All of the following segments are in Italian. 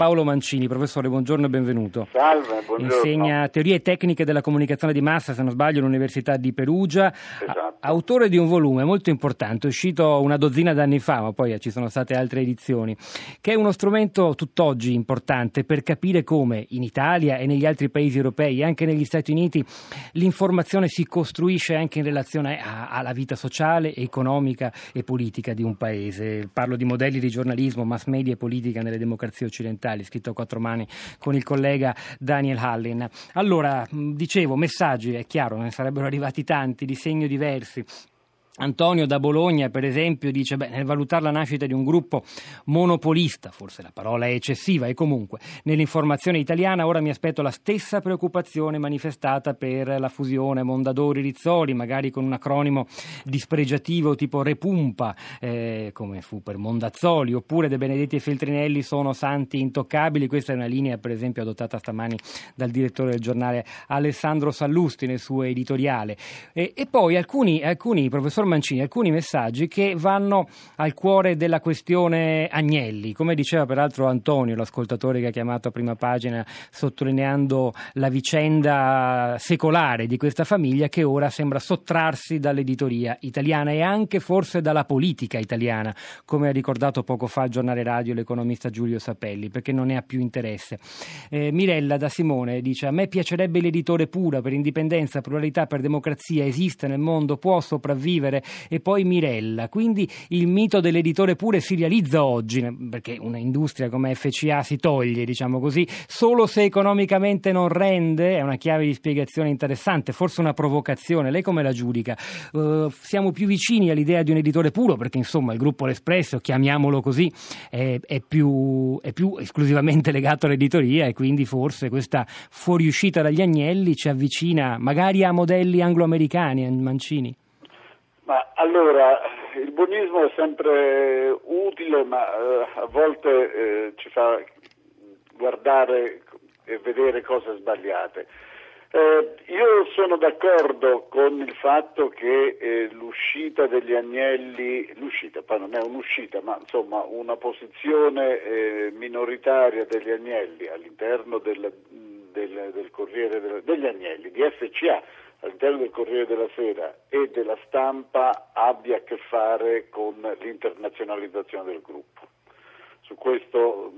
Paolo Mancini. Professore, buongiorno e benvenuto. Salve, buongiorno. Insegna teorie tecniche della comunicazione di massa, se non sbaglio, all'Università di Perugia. Esatto. Autore di un volume molto importante, uscito una dozzina d'anni fa, ma poi ci sono state altre edizioni, che è uno strumento tutt'oggi importante per capire come in Italia e negli altri paesi europei e anche negli Stati Uniti l'informazione si costruisce anche in relazione a, alla vita sociale, economica e politica di un paese. Parlo di modelli di giornalismo, mass media e politica nelle democrazie occidentali digitali, scritto a quattro mani con il collega Daniel Hallin. Allora, dicevo, messaggi, è chiaro, ne sarebbero arrivati tanti, di segno diversi. Antonio da Bologna, per esempio, dice: beh, nel valutare la nascita di un gruppo monopolista, forse la parola è eccessiva, e comunque nell'informazione italiana ora mi aspetto la stessa preoccupazione manifestata per la fusione Mondadori-Rizzoli, magari con un acronimo dispregiativo tipo Repumpa, eh, come fu per Mondazzoli, oppure De Benedetti e Feltrinelli sono santi intoccabili. Questa è una linea, per esempio, adottata stamani dal direttore del giornale Alessandro Sallusti nel suo editoriale. E, e poi alcuni, alcuni professor Mancini alcuni messaggi che vanno al cuore della questione Agnelli, come diceva peraltro Antonio, l'ascoltatore che ha chiamato a prima pagina sottolineando la vicenda secolare di questa famiglia che ora sembra sottrarsi dall'editoria italiana e anche forse dalla politica italiana, come ha ricordato poco fa il giornale radio l'economista Giulio Sapelli, perché non ne ha più interesse. Eh, Mirella da Simone dice a me piacerebbe l'editore pura per indipendenza, pluralità, per democrazia, esiste nel mondo, può sopravvivere e poi Mirella. Quindi il mito dell'editore pure si realizza oggi, perché una industria come FCA si toglie, diciamo così, solo se economicamente non rende, è una chiave di spiegazione interessante, forse una provocazione. Lei come la giudica? Uh, siamo più vicini all'idea di un editore puro, perché insomma il gruppo L'Espresso, chiamiamolo così, è, è, più, è più esclusivamente legato all'editoria e quindi forse questa fuoriuscita dagli agnelli ci avvicina magari a modelli anglo-americani, Mancini. Ma allora, il buonismo è sempre utile, ma eh, a volte eh, ci fa guardare e vedere cose sbagliate. Eh, io sono d'accordo con il fatto che eh, l'uscita degli agnelli, l'uscita, poi non è un'uscita, ma insomma una posizione eh, minoritaria degli agnelli all'interno del, del, del Corriere degli Agnelli, di FCA, all'interno del Corriere della Sera e della stampa abbia a che fare con l'internazionalizzazione del gruppo. Su questo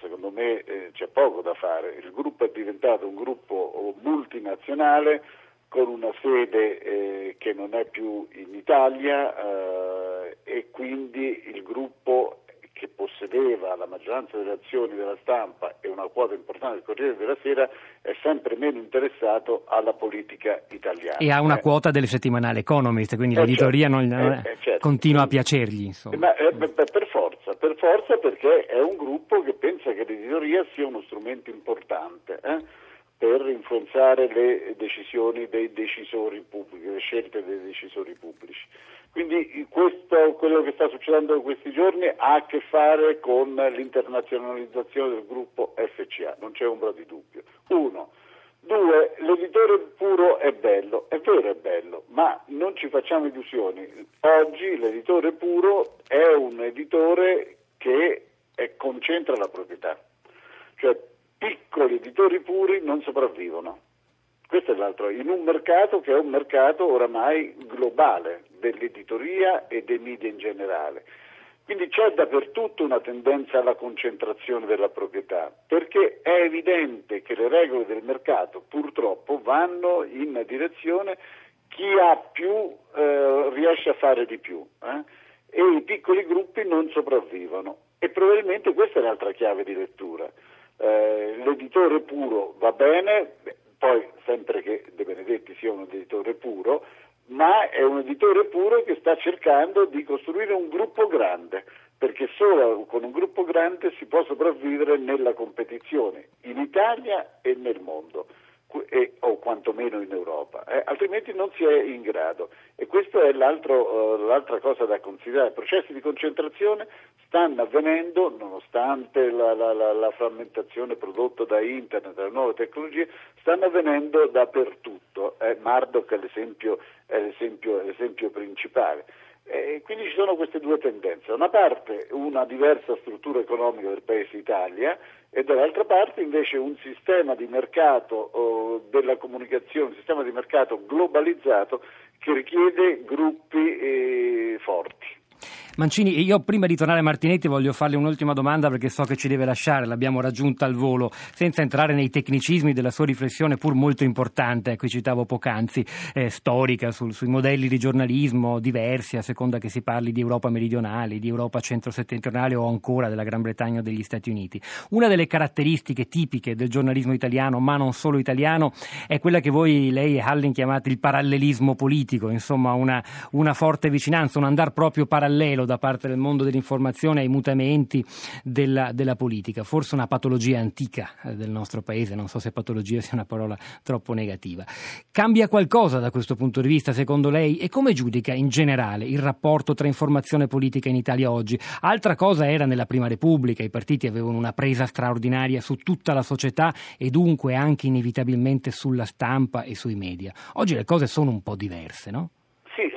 secondo me eh, c'è poco da fare. Il gruppo è diventato un gruppo multinazionale con una sede eh, che non è più in Italia eh, e quindi il gruppo maggioranza delle azioni della stampa e una quota importante del Corriere della Sera è sempre meno interessato alla politica italiana. E ha una eh. quota del settimanale Economist, quindi eh, l'editoria certo, non, eh, certo. continua a piacergli. Insomma. Ma, eh, per forza, per forza perché è un gruppo che pensa che l'editoria sia uno strumento importante eh, per influenzare le decisioni dei decisori pubblici, le scelte dei decisori pubblici. Quindi questo, quello che sta succedendo in questi giorni ha a che fare con l'internazionalizzazione del gruppo FCA, non c'è ombra di dubbio. Uno. Due, l'editore puro è bello, è vero è bello, ma non ci facciamo illusioni. Oggi l'editore puro è un editore che concentra la proprietà, cioè piccoli editori puri non sopravvivono. Questo è l'altro, in un mercato che è un mercato oramai globale dell'editoria e dei media in generale. Quindi c'è dappertutto una tendenza alla concentrazione della proprietà, perché è evidente che le regole del mercato purtroppo vanno in direzione chi ha più eh, riesce a fare di più eh? e i piccoli gruppi non sopravvivono e probabilmente questa è l'altra chiave di lettura. Eh, l'editore puro va bene, poi sempre che De Benedetti sia un editore puro, editore puro che sta cercando di costruire un gruppo grande, perché solo con un gruppo grande si può sopravvivere nella competizione in Italia e nel mondo o quantomeno in Europa, eh, altrimenti non si è in grado. E questa è uh, l'altra cosa da considerare. I processi di concentrazione stanno avvenendo, nonostante la, la, la, la frammentazione prodotta da internet, dalle nuove tecnologie, stanno avvenendo dappertutto. Eh, Murdoch è l'esempio, è l'esempio, è l'esempio principale. E quindi ci sono queste due tendenze, da una parte una diversa struttura economica del Paese Italia e dall'altra parte invece un sistema di mercato oh, della comunicazione, un sistema di mercato globalizzato che richiede gruppi eh, forti. Mancini, io prima di tornare a Martinetti voglio farle un'ultima domanda perché so che ci deve lasciare, l'abbiamo raggiunta al volo, senza entrare nei tecnicismi della sua riflessione pur molto importante, qui citavo poc'anzi, eh, storica sul, sui modelli di giornalismo diversi a seconda che si parli di Europa meridionale, di Europa centro-settentrionale o ancora della Gran Bretagna o degli Stati Uniti. Una delle caratteristiche tipiche del giornalismo italiano, ma non solo italiano, è quella che voi, lei e Hallin chiamate il parallelismo politico, insomma una, una forte vicinanza, un andar proprio parallelo da parte del mondo dell'informazione ai mutamenti della, della politica, forse una patologia antica eh, del nostro paese, non so se patologia sia una parola troppo negativa. Cambia qualcosa da questo punto di vista secondo lei e come giudica in generale il rapporto tra informazione e politica in Italia oggi? Altra cosa era nella Prima Repubblica, i partiti avevano una presa straordinaria su tutta la società e dunque anche inevitabilmente sulla stampa e sui media. Oggi le cose sono un po' diverse, no?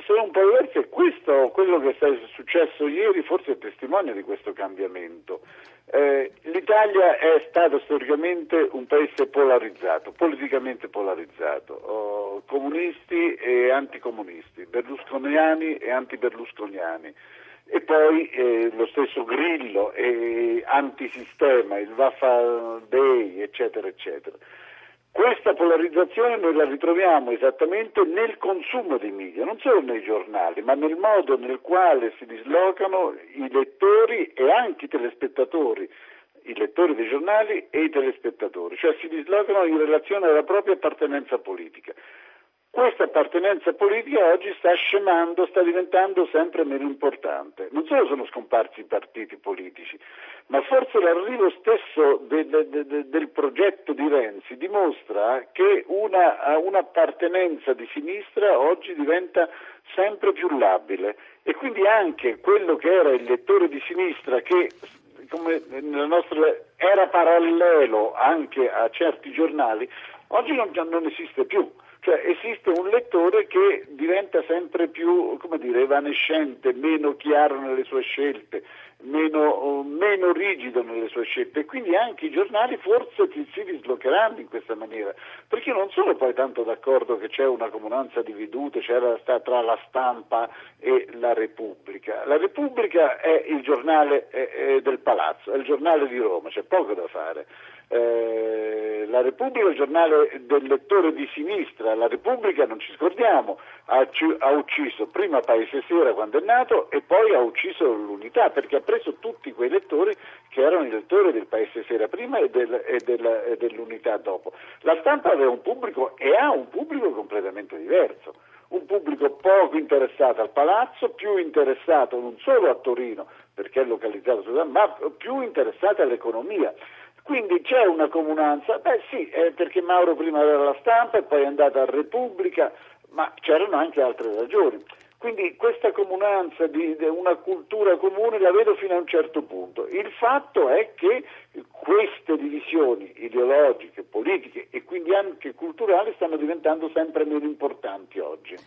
Sono un po' diverse e questo, quello che è successo ieri forse è testimonia di questo cambiamento. Eh, L'Italia è stato storicamente un paese polarizzato, politicamente polarizzato, oh, comunisti e anticomunisti, berlusconiani e antiberlusconiani. E poi eh, lo stesso Grillo e antisistema, il Vaffa Day, eccetera, eccetera. Questa polarizzazione noi la ritroviamo esattamente nel consumo dei media, non solo nei giornali, ma nel modo nel quale si dislocano i lettori e anche i telespettatori, i lettori dei giornali e i telespettatori, cioè si dislocano in relazione alla propria appartenenza politica. Questa appartenenza politica oggi sta scemando, sta diventando sempre meno importante. Non solo sono scomparsi i partiti politici, ma forse l'arrivo stesso de, de, de, del progetto di Renzi dimostra che una, un'appartenenza di sinistra oggi diventa sempre più labile e quindi anche quello che era il lettore di sinistra che nostra era parallelo anche a certi giornali, oggi non, non esiste più. Cioè esiste un lettore che diventa sempre più dire, evanescente, meno chiaro nelle sue scelte, meno, meno, rigido nelle sue scelte e quindi anche i giornali forse si dislocheranno in questa maniera, perché io non sono poi tanto d'accordo che c'è una comunanza di vedute c'è la, tra la stampa e la Repubblica. La Repubblica è il giornale del Palazzo, è il giornale di Roma, c'è poco da fare. Eh, la Repubblica è il giornale del lettore di sinistra, la Repubblica, non ci scordiamo, ha, ha, ucciso prima Paese Sera quando è nato e poi ha ucciso l'unità perché ha preso tutti quei lettori che erano i lettori del Paese Sera prima e, del, e, del, e dell'unità dopo. La stampa aveva un pubblico e ha un pubblico completamente diverso un pubblico poco interessato al palazzo, più interessato non solo a Torino, perché è localizzato su ma più interessato all'economia. Quindi c'è una comunanza, beh sì, eh, perché Mauro prima aveva la stampa e poi è andato a Repubblica, ma c'erano anche altre ragioni. Quindi questa comunanza di, di, una cultura comune la vedo fino a un certo punto. Il fatto è che queste divisioni ideologiche, politiche e quindi anche culturali stanno diventando sempre meno importanti oggi.